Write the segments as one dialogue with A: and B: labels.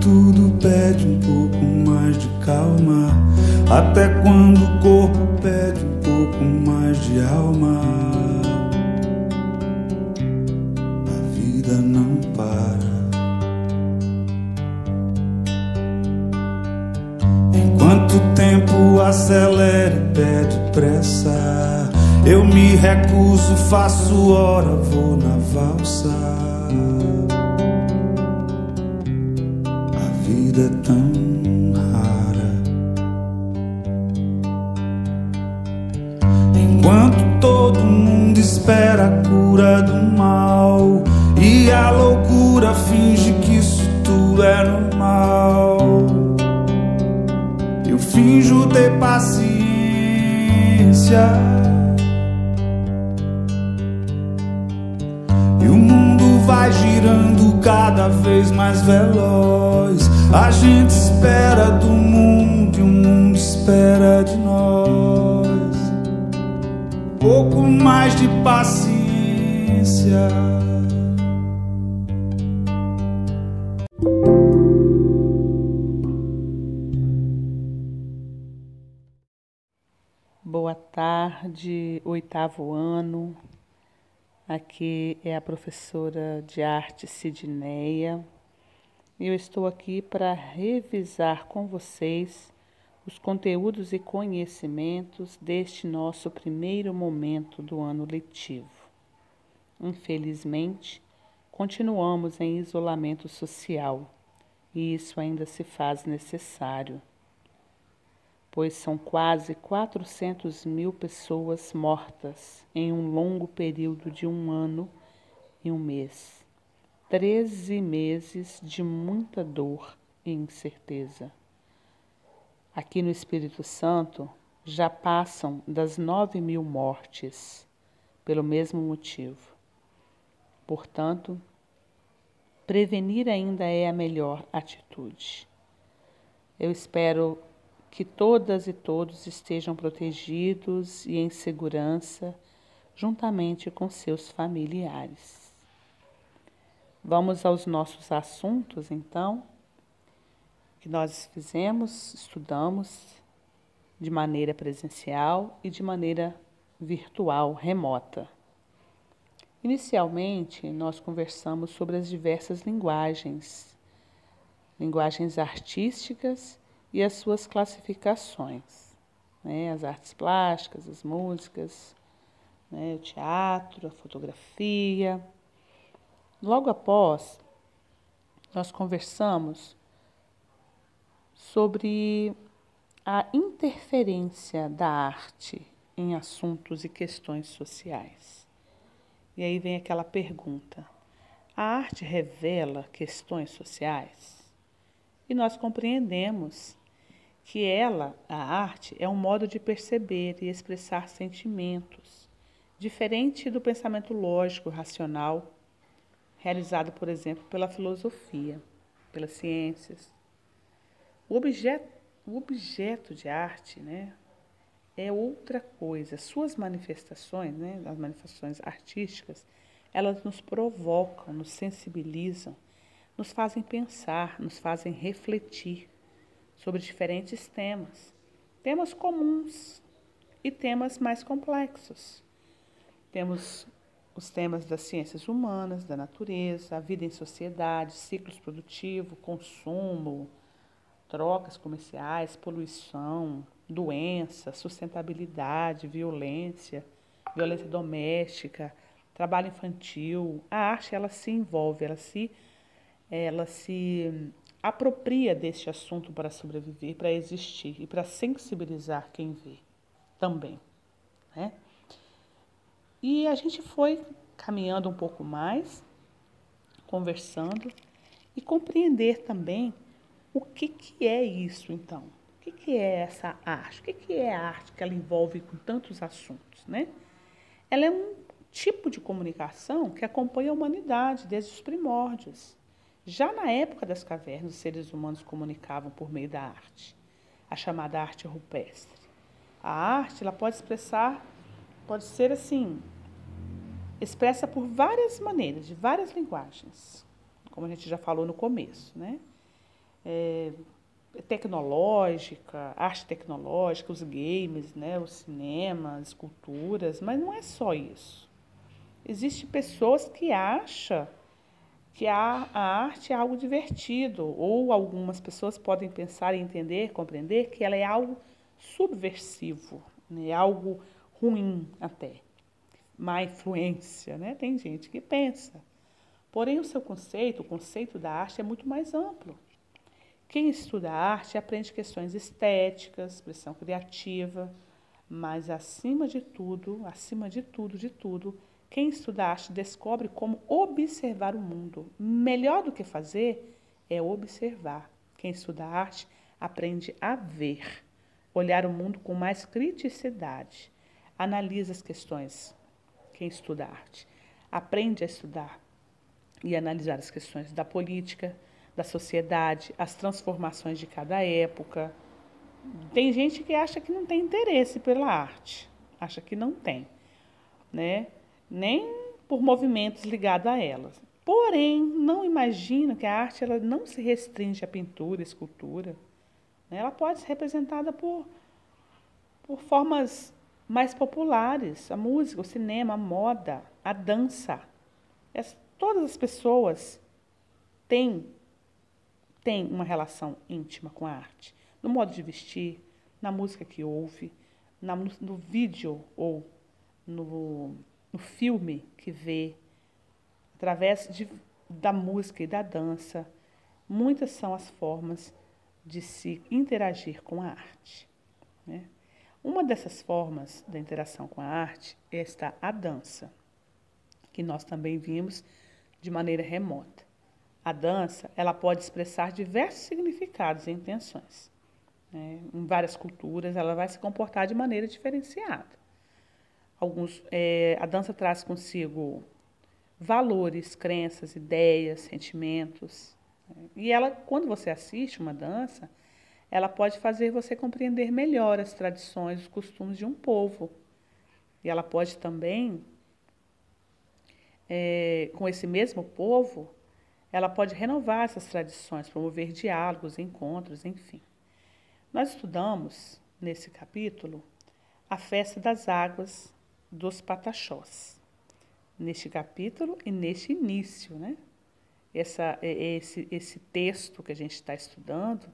A: tudo pede um pouco mais de calma. Até quando o corpo pede um pouco mais de alma. A vida não para. Enquanto o tempo acelera e pede pressa. Eu me recuso, faço hora, vou na valsa. Vida é tão rara. Enquanto todo mundo espera a cura do mal e a loucura finge que isso tudo é normal. Eu finjo ter paciência. Cada vez mais veloz. A gente espera do mundo e o mundo espera de nós. Pouco mais de paciência.
B: Boa tarde, oitavo ano. Aqui é a professora de arte Sidneia. E eu estou aqui para revisar com vocês os conteúdos e conhecimentos deste nosso primeiro momento do ano letivo. Infelizmente, continuamos em isolamento social e isso ainda se faz necessário pois são quase 400 mil pessoas mortas em um longo período de um ano e um mês. Treze meses de muita dor e incerteza. Aqui no Espírito Santo já passam das nove mil mortes pelo mesmo motivo. Portanto, prevenir ainda é a melhor atitude. Eu espero que todas e todos estejam protegidos e em segurança, juntamente com seus familiares. Vamos aos nossos assuntos, então, que nós fizemos, estudamos de maneira presencial e de maneira virtual, remota. Inicialmente, nós conversamos sobre as diversas linguagens, linguagens artísticas e as suas classificações, né? as artes plásticas, as músicas, né? o teatro, a fotografia. Logo após, nós conversamos sobre a interferência da arte em assuntos e questões sociais. E aí vem aquela pergunta: a arte revela questões sociais? E nós compreendemos que ela, a arte, é um modo de perceber e expressar sentimentos, diferente do pensamento lógico, racional, realizado, por exemplo, pela filosofia, pelas ciências. O objeto, o objeto de arte, né, é outra coisa. Suas manifestações, né, as manifestações artísticas, elas nos provocam, nos sensibilizam, nos fazem pensar, nos fazem refletir sobre diferentes temas, temas comuns e temas mais complexos. Temos os temas das ciências humanas, da natureza, a vida em sociedade, ciclos produtivos, consumo, trocas comerciais, poluição, doença, sustentabilidade, violência, violência doméstica, trabalho infantil. A arte ela se envolve, ela se ela se apropria deste assunto para sobreviver, para existir e para sensibilizar quem vê também. Né? E a gente foi caminhando um pouco mais, conversando e compreender também o que, que é isso então. O que, que é essa arte? O que, que é a arte que ela envolve com tantos assuntos? Né? Ela é um tipo de comunicação que acompanha a humanidade desde os primórdios. Já na época das cavernas, os seres humanos comunicavam por meio da arte, a chamada arte rupestre. A arte, ela pode expressar, pode ser assim, expressa por várias maneiras, de várias linguagens, como a gente já falou no começo, né? é, tecnológica, arte tecnológica, os games, né, o cinema, as esculturas, mas não é só isso. Existem pessoas que acham que a, a arte é algo divertido, ou algumas pessoas podem pensar e entender, compreender que ela é algo subversivo, né, algo ruim até, má influência, né? Tem gente que pensa. Porém, o seu conceito, o conceito da arte é muito mais amplo. Quem estuda arte aprende questões estéticas, expressão criativa, mas acima de tudo, acima de tudo, de tudo, quem estuda arte descobre como observar o mundo. Melhor do que fazer é observar. Quem estuda arte aprende a ver, olhar o mundo com mais criticidade, analisa as questões. Quem estuda arte aprende a estudar e analisar as questões da política, da sociedade, as transformações de cada época. Tem gente que acha que não tem interesse pela arte, acha que não tem, né? Nem por movimentos ligados a elas. Porém, não imagina que a arte ela não se restringe à pintura, à escultura. Né? Ela pode ser representada por, por formas mais populares, a música, o cinema, a moda, a dança. As, todas as pessoas têm tem uma relação íntima com a arte. No modo de vestir, na música que ouve, na, no vídeo ou no, no filme que vê, através de, da música e da dança. Muitas são as formas de se interagir com a arte. Né? Uma dessas formas da interação com a arte está a dança, que nós também vimos de maneira remota. A dança ela pode expressar diversos significados e intenções. Né? Em várias culturas, ela vai se comportar de maneira diferenciada. Alguns, é, a dança traz consigo valores, crenças, ideias, sentimentos. Né? E ela, quando você assiste uma dança, ela pode fazer você compreender melhor as tradições, os costumes de um povo. E ela pode também, é, com esse mesmo povo, ela pode renovar essas tradições, promover diálogos, encontros, enfim. Nós estudamos, nesse capítulo, a festa das águas dos pataxós. Neste capítulo e neste início, né? Essa, esse, esse texto que a gente está estudando,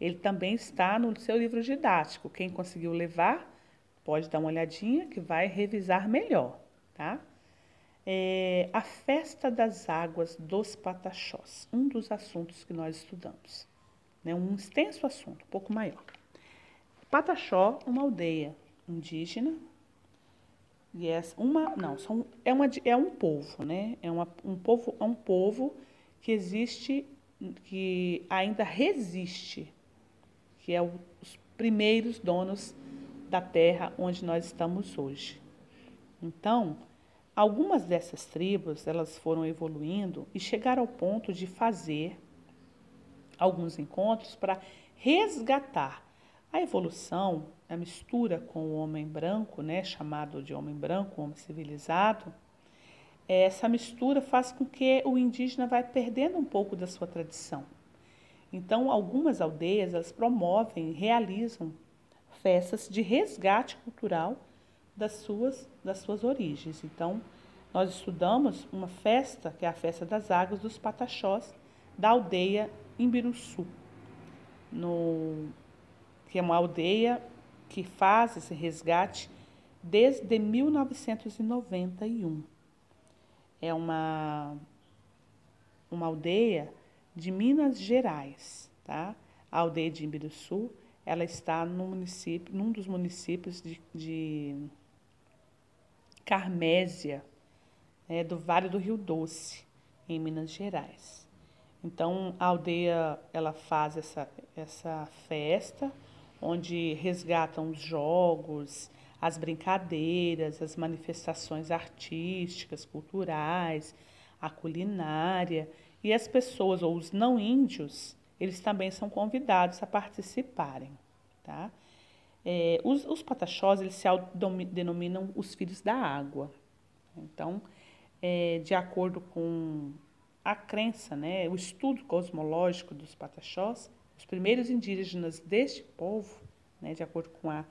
B: ele também está no seu livro didático. Quem conseguiu levar, pode dar uma olhadinha que vai revisar melhor, tá? é, a festa das águas dos Pataxós, um dos assuntos que nós estudamos. Né, um extenso assunto, um pouco maior. Pataxó, uma aldeia indígena, e uma, não, são, é, uma, é um povo, né? É uma, um povo, é um povo que existe, que ainda resiste, que é o, os primeiros donos da terra onde nós estamos hoje. Então, Algumas dessas tribos, elas foram evoluindo e chegaram ao ponto de fazer alguns encontros para resgatar a evolução, a mistura com o homem branco, né, chamado de homem branco, homem civilizado. Essa mistura faz com que o indígena vai perdendo um pouco da sua tradição. Então, algumas aldeias elas promovem, realizam festas de resgate cultural das suas, das suas origens. Então, nós estudamos uma festa, que é a festa das águas dos Pataxós, da aldeia Imbiruçu, no, que é uma aldeia que faz esse resgate desde 1991. É uma, uma aldeia de Minas Gerais, tá? A aldeia de Imbiruçu, ela está no município, num dos municípios de, de Carmésia, é, do Vale do Rio Doce, em Minas Gerais. Então, a aldeia ela faz essa, essa festa, onde resgatam os jogos, as brincadeiras, as manifestações artísticas, culturais, a culinária. E as pessoas, ou os não índios, eles também são convidados a participarem. Tá? É, os, os pataxós, eles se denominam os filhos da água. Então, é, de acordo com a crença, né, o estudo cosmológico dos pataxós, os primeiros indígenas deste povo, né, de acordo com a,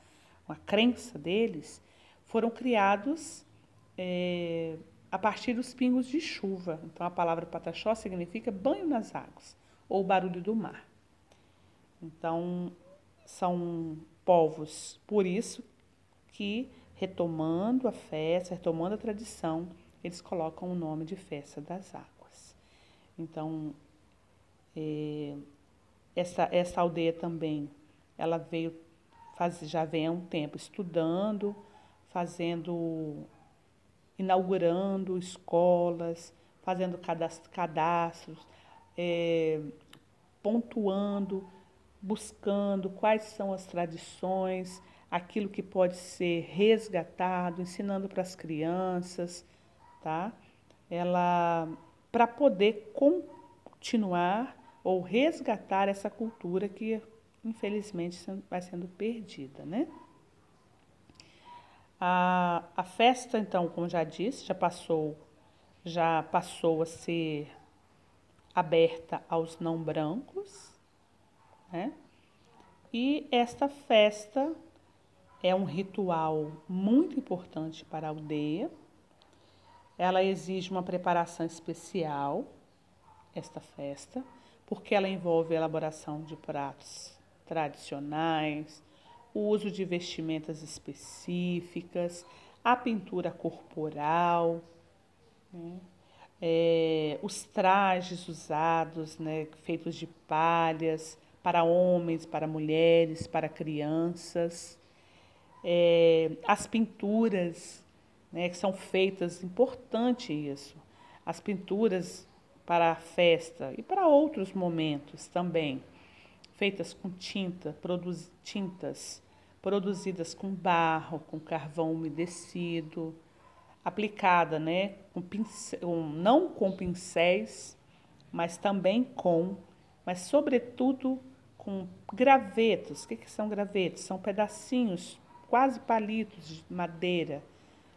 B: com a crença deles, foram criados é, a partir dos pingos de chuva. Então, a palavra pataxó significa banho nas águas ou barulho do mar. Então, são povos, por isso que, retomando a festa, retomando a tradição, eles colocam o nome de festa das águas. Então, é, essa, essa aldeia também, ela veio, faz, já vem há um tempo estudando, fazendo, inaugurando escolas, fazendo cadastros, é, pontuando, buscando quais são as tradições, aquilo que pode ser resgatado, ensinando para as crianças, tá? Ela para poder continuar ou resgatar essa cultura que infelizmente vai sendo perdida, né? A, a festa, então, como já disse, já passou, já passou a ser aberta aos não brancos, né? E esta festa é um ritual muito importante para a aldeia ela exige uma preparação especial, esta festa, porque ela envolve a elaboração de pratos tradicionais, o uso de vestimentas específicas, a pintura corporal, né? é, os trajes usados, né, feitos de palhas, para homens, para mulheres, para crianças, é, as pinturas né, que são feitas, importante isso, as pinturas para a festa e para outros momentos também, feitas com tinta, produz, tintas produzidas com barro, com carvão umedecido, aplicada, né, com pincel, não com pincéis, mas também com, mas sobretudo com gravetos. O que, que são gravetos? São pedacinhos, quase palitos de madeira,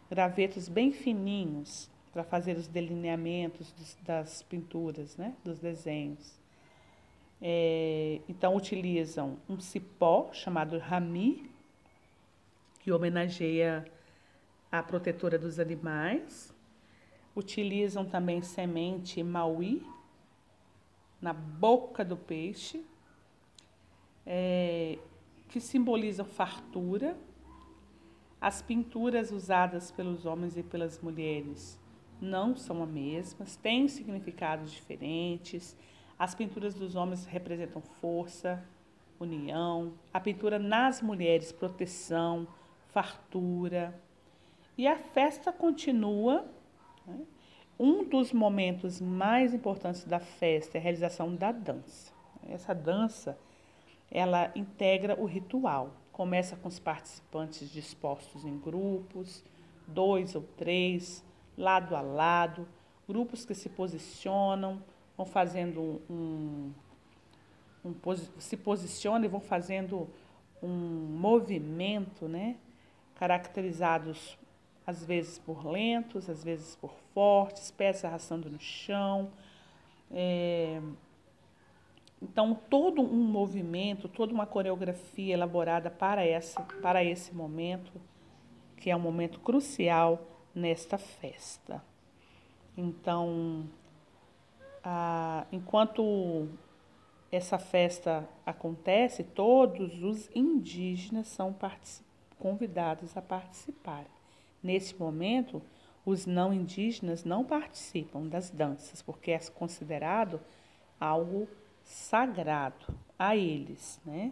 B: gravetos bem fininhos para fazer os delineamentos dos, das pinturas, né, dos desenhos. É, então, utilizam um cipó chamado rami, que homenageia a protetora dos animais. Utilizam também semente mauí na boca do peixe, é, que simbolizam fartura as pinturas usadas pelos homens e pelas mulheres não são as mesmas, têm significados diferentes. As pinturas dos homens representam força, união, a pintura nas mulheres, proteção, fartura. E a festa continua. Né? Um dos momentos mais importantes da festa é a realização da dança. Essa dança, ela integra o ritual. Começa com os participantes dispostos em grupos, dois ou três, lado a lado, grupos que se posicionam, vão fazendo um, um, um se posicionam e vão fazendo um movimento, né? Caracterizados às vezes por lentos, às vezes por fortes, pés arrastando no chão. É, então, todo um movimento, toda uma coreografia elaborada para, essa, para esse momento, que é um momento crucial nesta festa. Então, a, enquanto essa festa acontece, todos os indígenas são convidados a participar. Nesse momento, os não indígenas não participam das danças, porque é considerado algo sagrado a eles, né?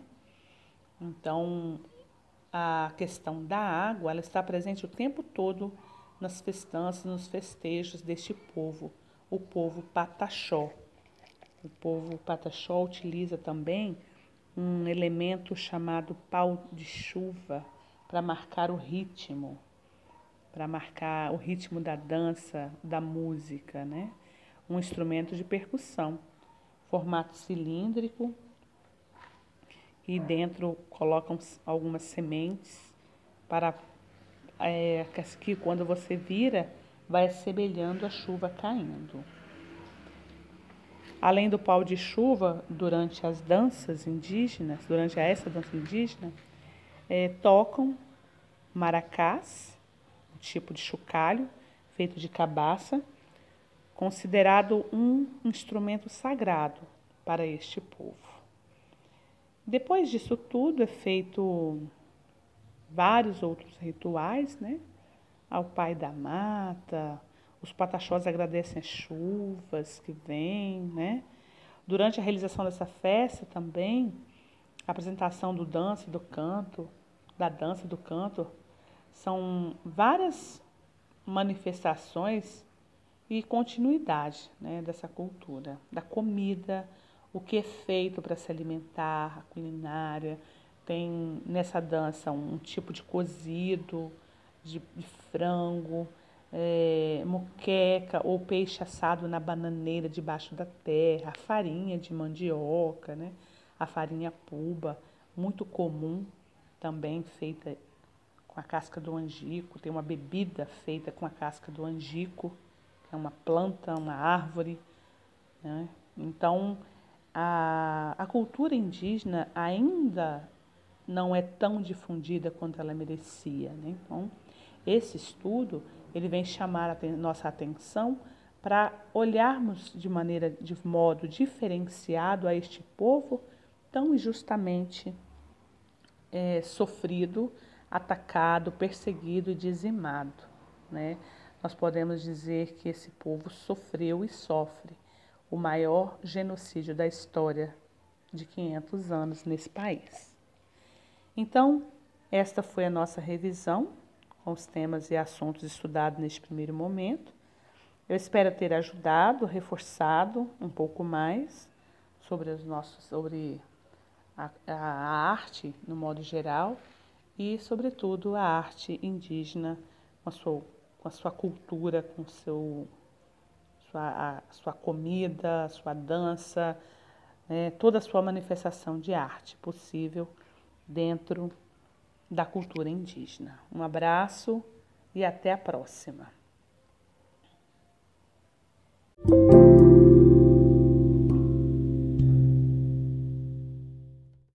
B: Então, a questão da água, ela está presente o tempo todo nas festanças, nos festejos deste povo, o povo pataxó. O povo pataxó utiliza também um elemento chamado pau de chuva para marcar o ritmo, para marcar o ritmo da dança, da música, né? Um instrumento de percussão formato cilíndrico e dentro colocam algumas sementes para é, que quando você vira vai semelhando a chuva caindo. além do pau de chuva, durante as danças indígenas, durante essa dança indígena, é, tocam maracás, um tipo de chocalho feito de cabaça, considerado um instrumento sagrado para este povo. Depois disso tudo é feito vários outros rituais, né? Ao pai da mata, os pataxós agradecem as chuvas que vêm, né? Durante a realização dessa festa também, a apresentação do dança e do canto, da dança e do canto, são várias manifestações e continuidade né, dessa cultura, da comida, o que é feito para se alimentar, a culinária. Tem nessa dança um tipo de cozido, de, de frango, é, moqueca ou peixe assado na bananeira debaixo da terra, a farinha de mandioca, né? a farinha puba, muito comum também feita com a casca do angico. Tem uma bebida feita com a casca do angico, é uma planta, uma árvore. Né? Então, a, a cultura indígena ainda não é tão difundida quanto ela merecia. Né? Então, esse estudo ele vem chamar a nossa atenção para olharmos de maneira, de modo diferenciado a este povo tão injustamente é, sofrido, atacado, perseguido e dizimado. Né? Nós podemos dizer que esse povo sofreu e sofre o maior genocídio da história de 500 anos nesse país. Então, esta foi a nossa revisão com os temas e assuntos estudados neste primeiro momento. Eu espero ter ajudado, reforçado um pouco mais sobre os nossos, sobre a, a arte no modo geral e, sobretudo, a arte indígena com a sua, com a sua cultura, com seu, sua, a sua comida, sua dança, né, toda a sua manifestação de arte possível dentro da cultura indígena. Um abraço e até a próxima.